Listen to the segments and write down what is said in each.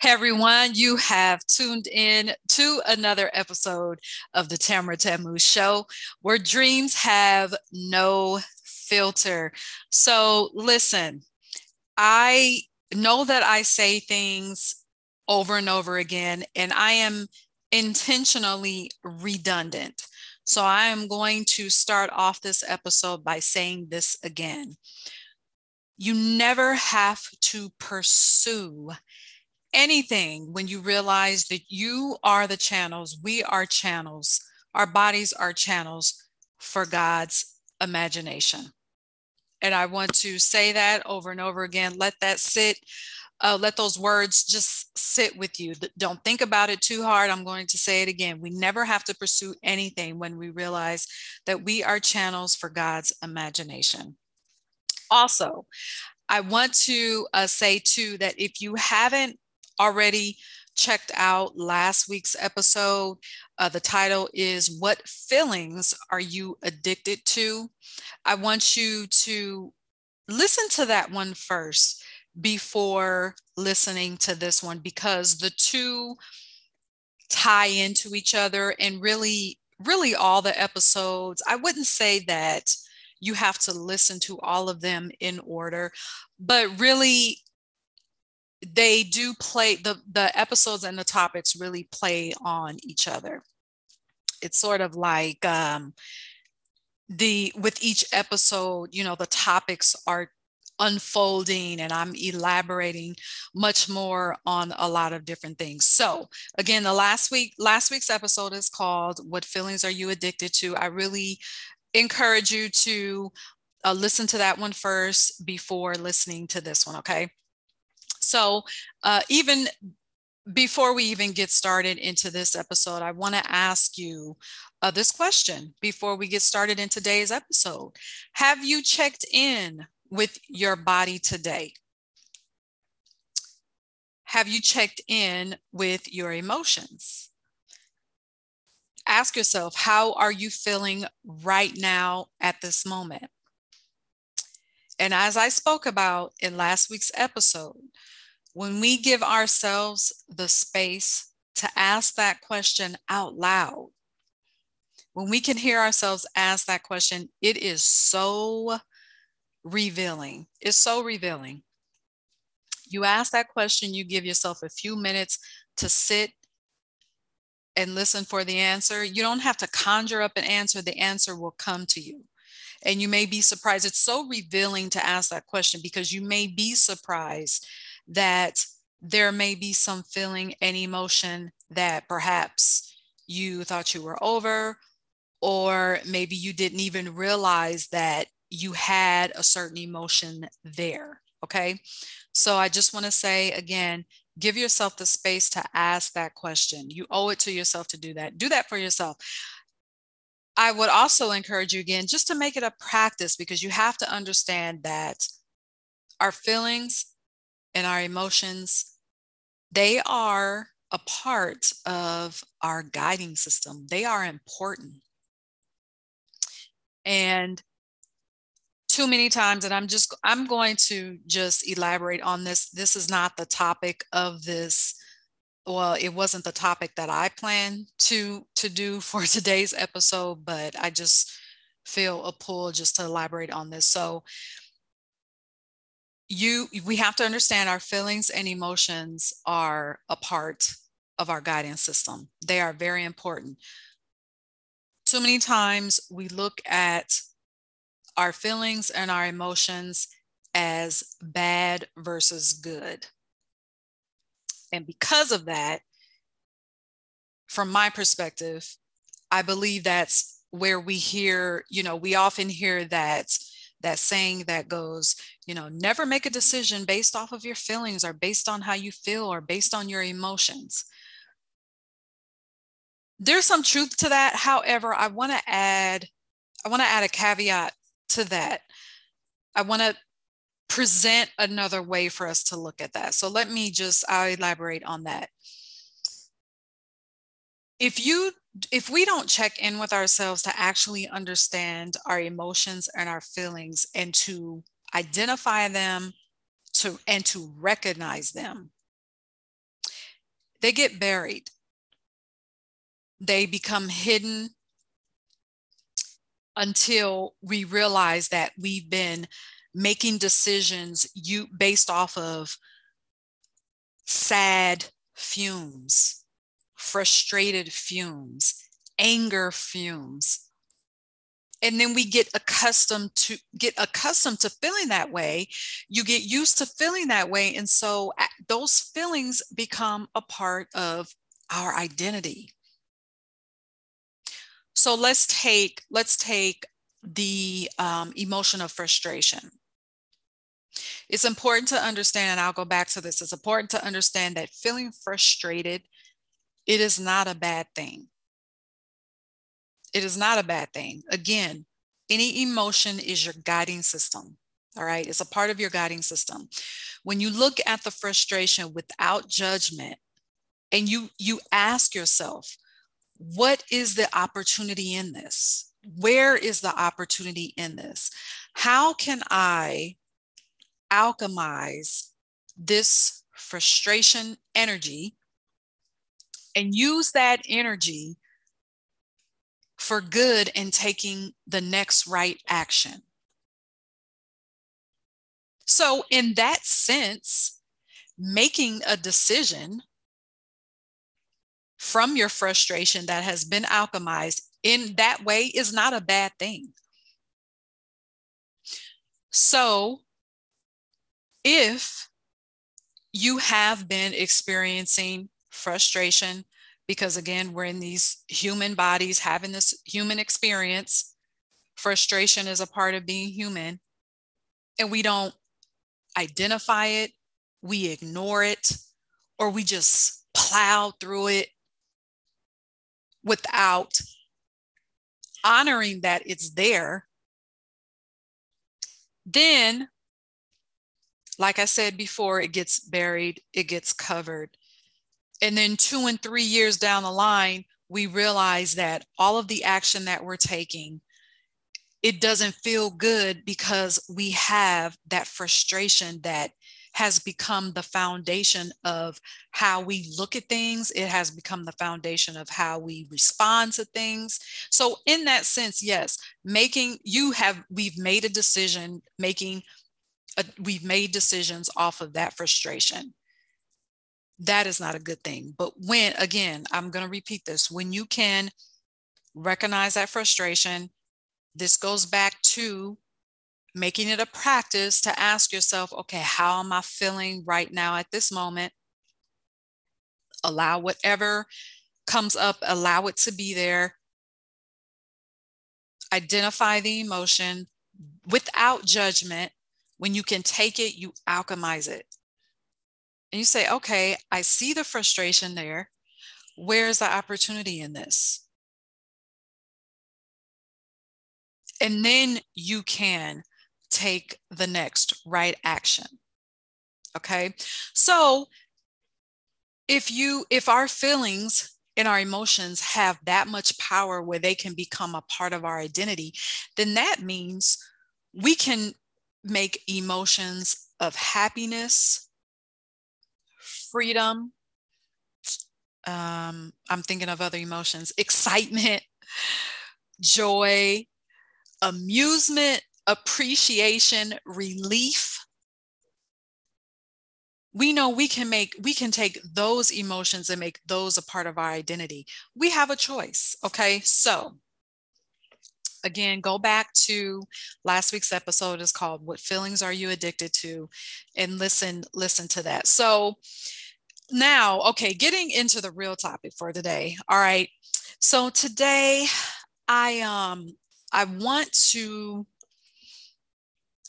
Hey everyone, you have tuned in to another episode of the Tamara Tamu Show where dreams have no filter. So, listen, I know that I say things over and over again, and I am intentionally redundant. So, I am going to start off this episode by saying this again. You never have to pursue anything when you realize that you are the channels, we are channels, our bodies are channels for God's imagination. And I want to say that over and over again. Let that sit. Uh, let those words just sit with you. Don't think about it too hard. I'm going to say it again. We never have to pursue anything when we realize that we are channels for God's imagination. Also, I want to uh, say too that if you haven't already checked out last week's episode, uh, the title is What Feelings Are You Addicted to? I want you to listen to that one first before listening to this one because the two tie into each other and really, really all the episodes. I wouldn't say that you have to listen to all of them in order, but really they do play the the episodes and the topics really play on each other. It's sort of like um the with each episode you know the topics are unfolding and i'm elaborating much more on a lot of different things. So again the last week last week's episode is called what feelings are you addicted to? I really encourage you to uh, listen to that one first before listening to this one okay so, uh, even before we even get started into this episode, I want to ask you uh, this question before we get started in today's episode. Have you checked in with your body today? Have you checked in with your emotions? Ask yourself, how are you feeling right now at this moment? And as I spoke about in last week's episode, when we give ourselves the space to ask that question out loud, when we can hear ourselves ask that question, it is so revealing. It's so revealing. You ask that question, you give yourself a few minutes to sit and listen for the answer. You don't have to conjure up an answer, the answer will come to you. And you may be surprised. It's so revealing to ask that question because you may be surprised that there may be some feeling and emotion that perhaps you thought you were over, or maybe you didn't even realize that you had a certain emotion there. Okay. So I just want to say again, give yourself the space to ask that question. You owe it to yourself to do that. Do that for yourself. I would also encourage you again just to make it a practice because you have to understand that our feelings and our emotions, they are a part of our guiding system. They are important. And too many times, and I'm just, I'm going to just elaborate on this. This is not the topic of this. Well, it wasn't the topic that I planned to to do for today's episode, but I just feel a pull just to elaborate on this. So you we have to understand our feelings and emotions are a part of our guidance system. They are very important. Too many times we look at our feelings and our emotions as bad versus good. And because of that from my perspective i believe that's where we hear you know we often hear that that saying that goes, you know, never make a decision based off of your feelings or based on how you feel or based on your emotions. There's some truth to that. However, I want to add I want to add a caveat to that. I want to present another way for us to look at that. So let me just I'll elaborate on that. If you if we don't check in with ourselves to actually understand our emotions and our feelings and to identify them to and to recognize them they get buried. They become hidden until we realize that we've been making decisions you based off of sad fumes, frustrated fumes, anger fumes. And then we get accustomed to get accustomed to feeling that way. You get used to feeling that way. And so those feelings become a part of our identity. So let's take let's take the um, emotion of frustration. It's important to understand, and I'll go back to this. It's important to understand that feeling frustrated, it is not a bad thing. It is not a bad thing. Again, any emotion is your guiding system. All right, it's a part of your guiding system. When you look at the frustration without judgment and you you ask yourself, what is the opportunity in this? Where is the opportunity in this? How can I alchemize this frustration energy and use that energy for good and taking the next right action? So, in that sense, making a decision from your frustration that has been alchemized in that way is not a bad thing. So, if you have been experiencing frustration, because again, we're in these human bodies having this human experience, frustration is a part of being human, and we don't identify it, we ignore it, or we just plow through it without honoring that it's there, then, like I said before, it gets buried, it gets covered. And then two and three years down the line, we realize that all of the action that we're taking it doesn't feel good because we have that frustration that has become the foundation of how we look at things. It has become the foundation of how we respond to things. So, in that sense, yes, making you have, we've made a decision, making, a, we've made decisions off of that frustration. That is not a good thing. But when, again, I'm going to repeat this when you can recognize that frustration, this goes back to making it a practice to ask yourself, okay, how am I feeling right now at this moment? Allow whatever comes up, allow it to be there. Identify the emotion without judgment. When you can take it, you alchemize it. And you say, okay, I see the frustration there. Where's the opportunity in this? And then you can take the next right action. Okay. So if you, if our feelings and our emotions have that much power where they can become a part of our identity, then that means we can make emotions of happiness, freedom. Um, I'm thinking of other emotions, excitement, joy, amusement, appreciation, relief, we know we can make we can take those emotions and make those a part of our identity. We have a choice okay? So again go back to last week's episode is called what feelings are you addicted to? And listen listen to that. So now okay getting into the real topic for today. All right. So today i um i want to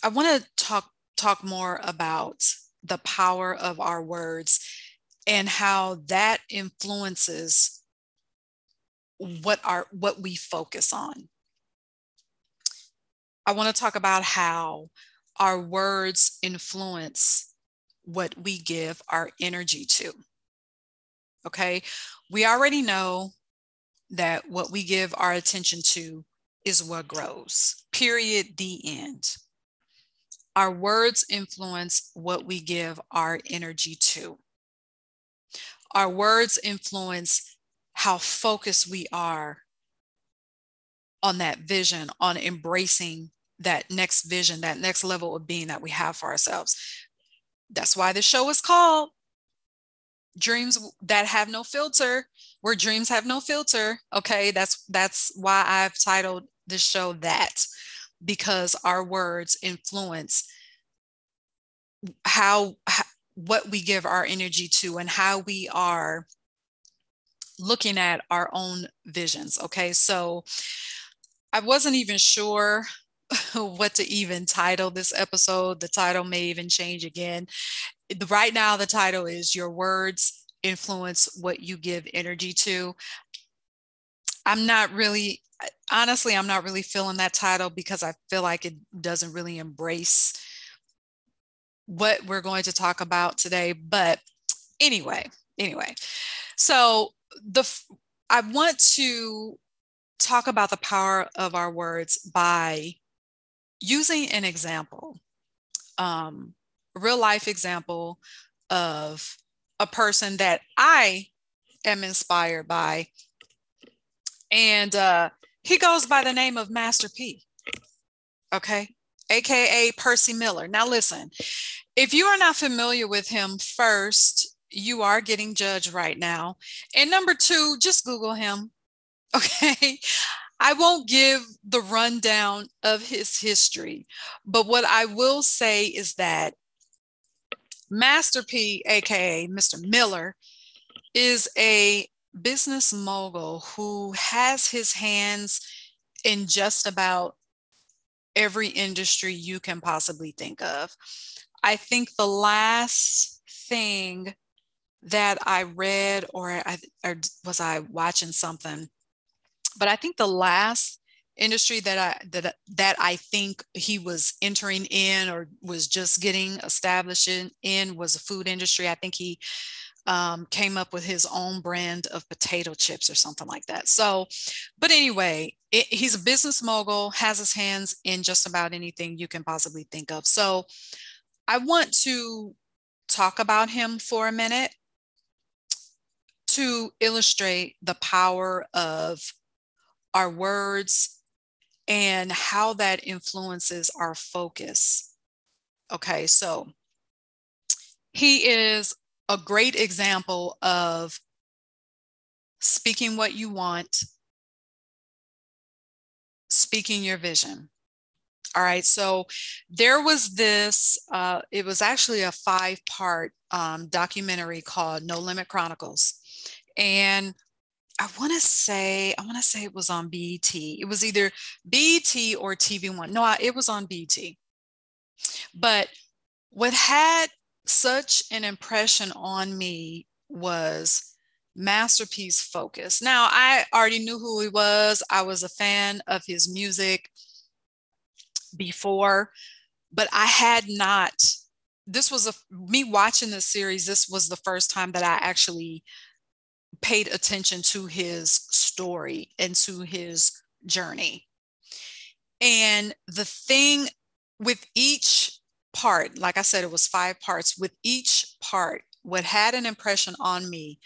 I want to talk talk more about the power of our words and how that influences what our what we focus on. I want to talk about how our words influence what we give our energy to. Okay? We already know that what we give our attention to is what grows. Period the end. Our words influence what we give our energy to. Our words influence how focused we are on that vision, on embracing that next vision, that next level of being that we have for ourselves. That's why the show is called Dreams That Have No Filter, where dreams have no filter. Okay, that's that's why I've titled the show that because our words influence how, how what we give our energy to and how we are looking at our own visions. Okay, so I wasn't even sure what to even title this episode. The title may even change again. Right now, the title is Your Words Influence What You Give Energy to. I'm not really, honestly, I'm not really feeling that title because I feel like it doesn't really embrace what we're going to talk about today. But anyway, anyway, so the I want to talk about the power of our words by using an example, um, real life example of a person that I am inspired by. And uh, he goes by the name of Master P. Okay. AKA Percy Miller. Now, listen, if you are not familiar with him, first, you are getting judged right now. And number two, just Google him. Okay. I won't give the rundown of his history, but what I will say is that Master P, aka Mr. Miller, is a business mogul who has his hands in just about every industry you can possibly think of. I think the last thing that I read, or, I, or was I watching something? But I think the last industry that I that that I think he was entering in or was just getting established in, was the food industry. I think he um, came up with his own brand of potato chips or something like that. So, but anyway, it, he's a business mogul, has his hands in just about anything you can possibly think of. So, I want to talk about him for a minute to illustrate the power of our words and how that influences our focus. Okay, so he is a great example of speaking what you want, speaking your vision. All right, so there was this, uh, it was actually a five part um, documentary called No Limit Chronicles. And I want to say, I want to say it was on BET. It was either BET or TV One. No, it was on BET. But what had such an impression on me was Master P's focus. Now, I already knew who he was. I was a fan of his music before, but I had not. This was a me watching this series. This was the first time that I actually paid attention to his story and to his journey. And the thing with each part, like I said, it was five parts. With each part, what had an impression on me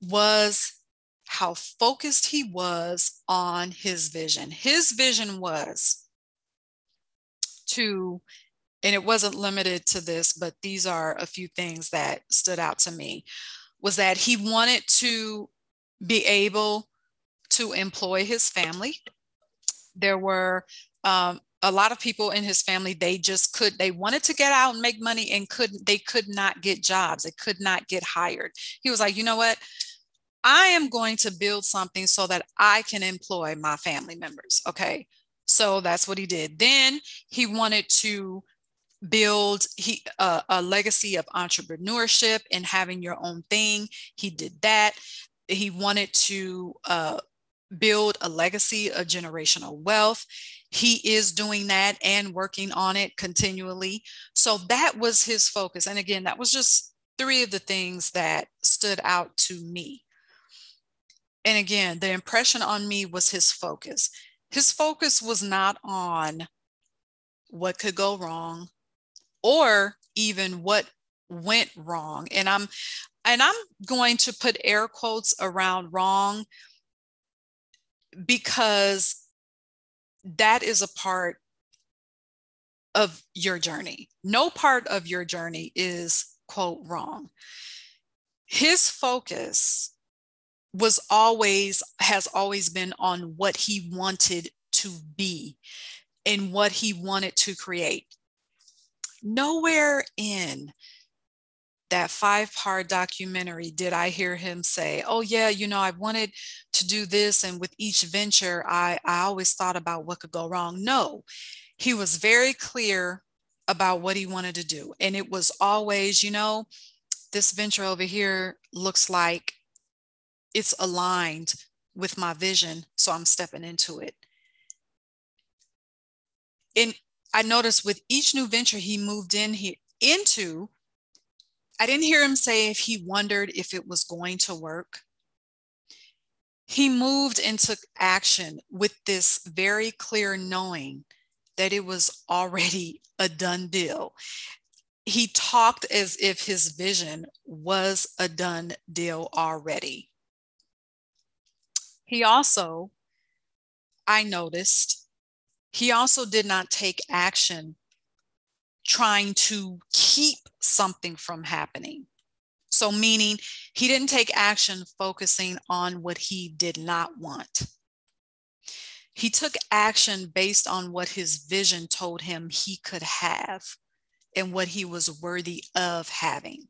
was how focused he was on his vision. His vision was to, and it wasn't limited to this, but these are a few things that stood out to me was that he wanted to be able to employ his family. There were um, a lot of people in his family they just could they wanted to get out and make money and couldn't they could not get jobs. They could not get hired. He was like you know what? I am going to build something so that i can employ my family members. Okay. So that's what he did. Then he wanted to build he uh, a legacy of entrepreneurship and having your own thing. He did that. He wanted to uh, build a legacy of generational wealth. He is doing that and working on it continually. So that was his focus. And again that was just three of the things that stood out to me. And again the impression on me was his focus. His focus was not on what could go wrong or even what went wrong. And I'm and I'm going to put air quotes around wrong because that is a part of your journey. No part of your journey is, quote, wrong. His focus was always, has always been on what he wanted to be and what he wanted to create. Nowhere in that five part documentary did I hear him say, Oh, yeah, you know, I wanted to do this. And with each venture, I, I always thought about what could go wrong. No, he was very clear about what he wanted to do. And it was always, you know, this venture over here looks like it's aligned with my vision. So I'm stepping into it. And I noticed with each new venture he moved in he, into, I didn't hear him say if he wondered if it was going to work. He moved and took action with this very clear knowing that it was already a done deal. He talked as if his vision was a done deal already. He also, I noticed, he also did not take action trying to keep something from happening. So, meaning he didn't take action focusing on what he did not want. He took action based on what his vision told him he could have and what he was worthy of having.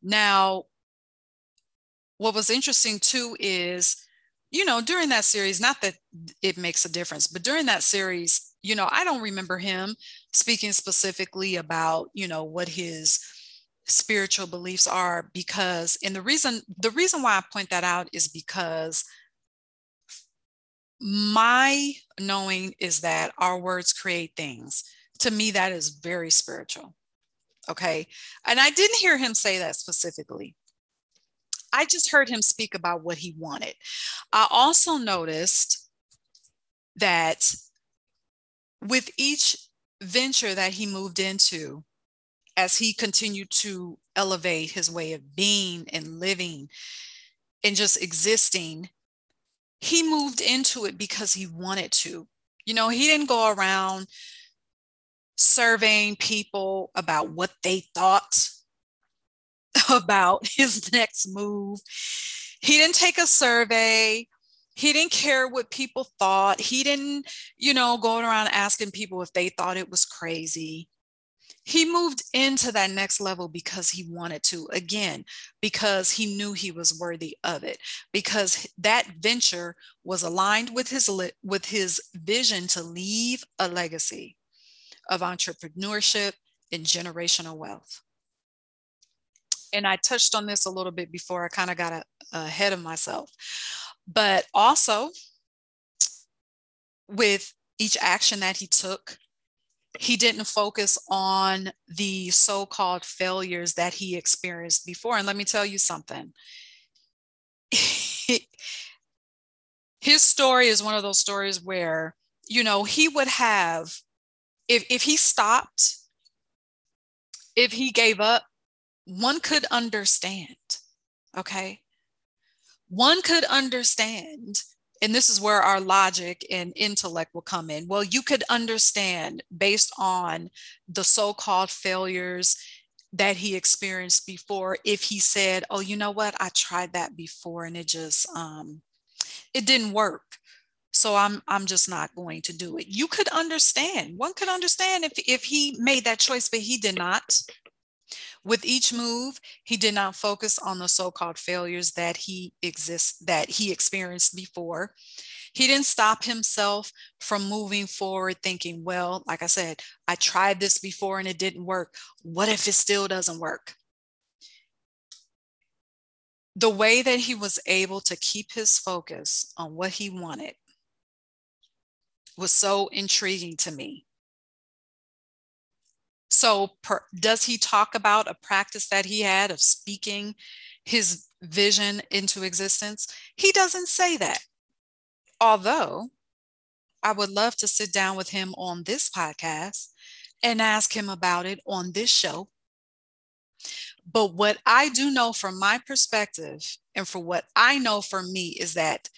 Now, what was interesting too is, you know, during that series, not that it makes a difference, but during that series, you know, I don't remember him speaking specifically about, you know, what his spiritual beliefs are because and the reason the reason why I point that out is because my knowing is that our words create things. To me, that is very spiritual. Okay. And I didn't hear him say that specifically. I just heard him speak about what he wanted. I also noticed that with each venture that he moved into, as he continued to elevate his way of being and living and just existing, he moved into it because he wanted to. You know, he didn't go around surveying people about what they thought about his next move. He didn't take a survey. He didn't care what people thought. He didn't, you know, going around asking people if they thought it was crazy he moved into that next level because he wanted to again because he knew he was worthy of it because that venture was aligned with his with his vision to leave a legacy of entrepreneurship and generational wealth and i touched on this a little bit before i kind of got a, ahead of myself but also with each action that he took he didn't focus on the so called failures that he experienced before. And let me tell you something. His story is one of those stories where, you know, he would have, if, if he stopped, if he gave up, one could understand. Okay. One could understand and this is where our logic and intellect will come in. Well, you could understand based on the so called failures that he experienced before if he said, Oh, you know what? I tried that before and it just, um, it didn't work. So I'm, I'm just not going to do it. You could understand. One could understand if, if he made that choice, but he did not. With each move, he did not focus on the so-called failures that he exists that he experienced before. He didn't stop himself from moving forward thinking, well, like I said, I tried this before and it didn't work. What if it still doesn't work? The way that he was able to keep his focus on what he wanted was so intriguing to me. So, per, does he talk about a practice that he had of speaking his vision into existence? He doesn't say that. Although I would love to sit down with him on this podcast and ask him about it on this show. But what I do know from my perspective and for what I know for me is that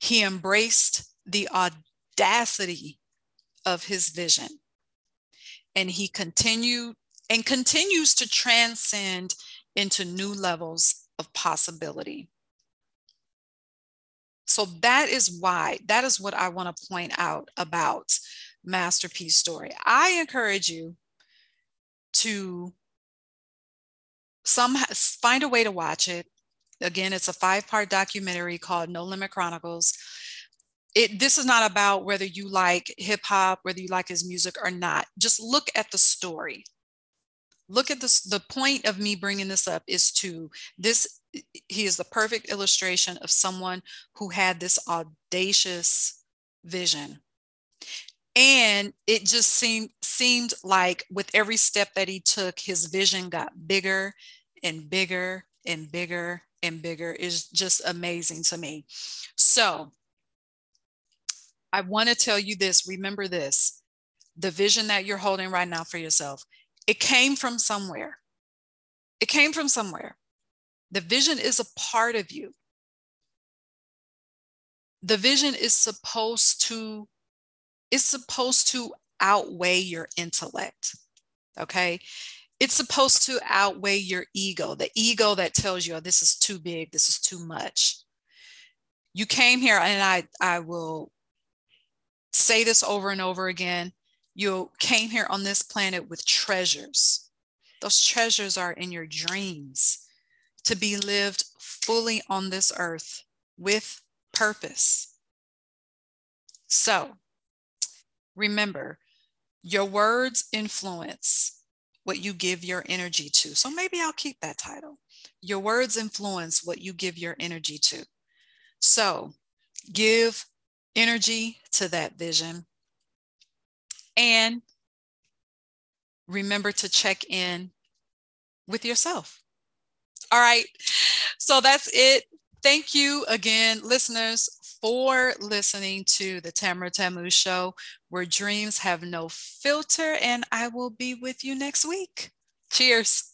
he embraced the audacity of his vision. And he continued and continues to transcend into new levels of possibility. So that is why, that is what I want to point out about Master P's Story. I encourage you to some find a way to watch it. Again, it's a five-part documentary called No Limit Chronicles. It, this is not about whether you like hip hop, whether you like his music or not. Just look at the story. Look at this. The point of me bringing this up is to this. He is the perfect illustration of someone who had this audacious vision and it just seemed seemed like with every step that he took his vision got bigger and bigger and bigger and bigger is just amazing to me so i want to tell you this remember this the vision that you're holding right now for yourself it came from somewhere it came from somewhere the vision is a part of you the vision is supposed to is supposed to outweigh your intellect. Okay. It's supposed to outweigh your ego, the ego that tells you, oh, this is too big, this is too much. You came here, and I, I will say this over and over again. You came here on this planet with treasures. Those treasures are in your dreams to be lived fully on this earth with purpose. So, remember, your words influence what you give your energy to. So maybe I'll keep that title. Your words influence what you give your energy to. So give energy to that vision and remember to check in with yourself. All right. So that's it. Thank you again, listeners, for listening to the Tamara Tamu Show, where dreams have no filter. And I will be with you next week. Cheers.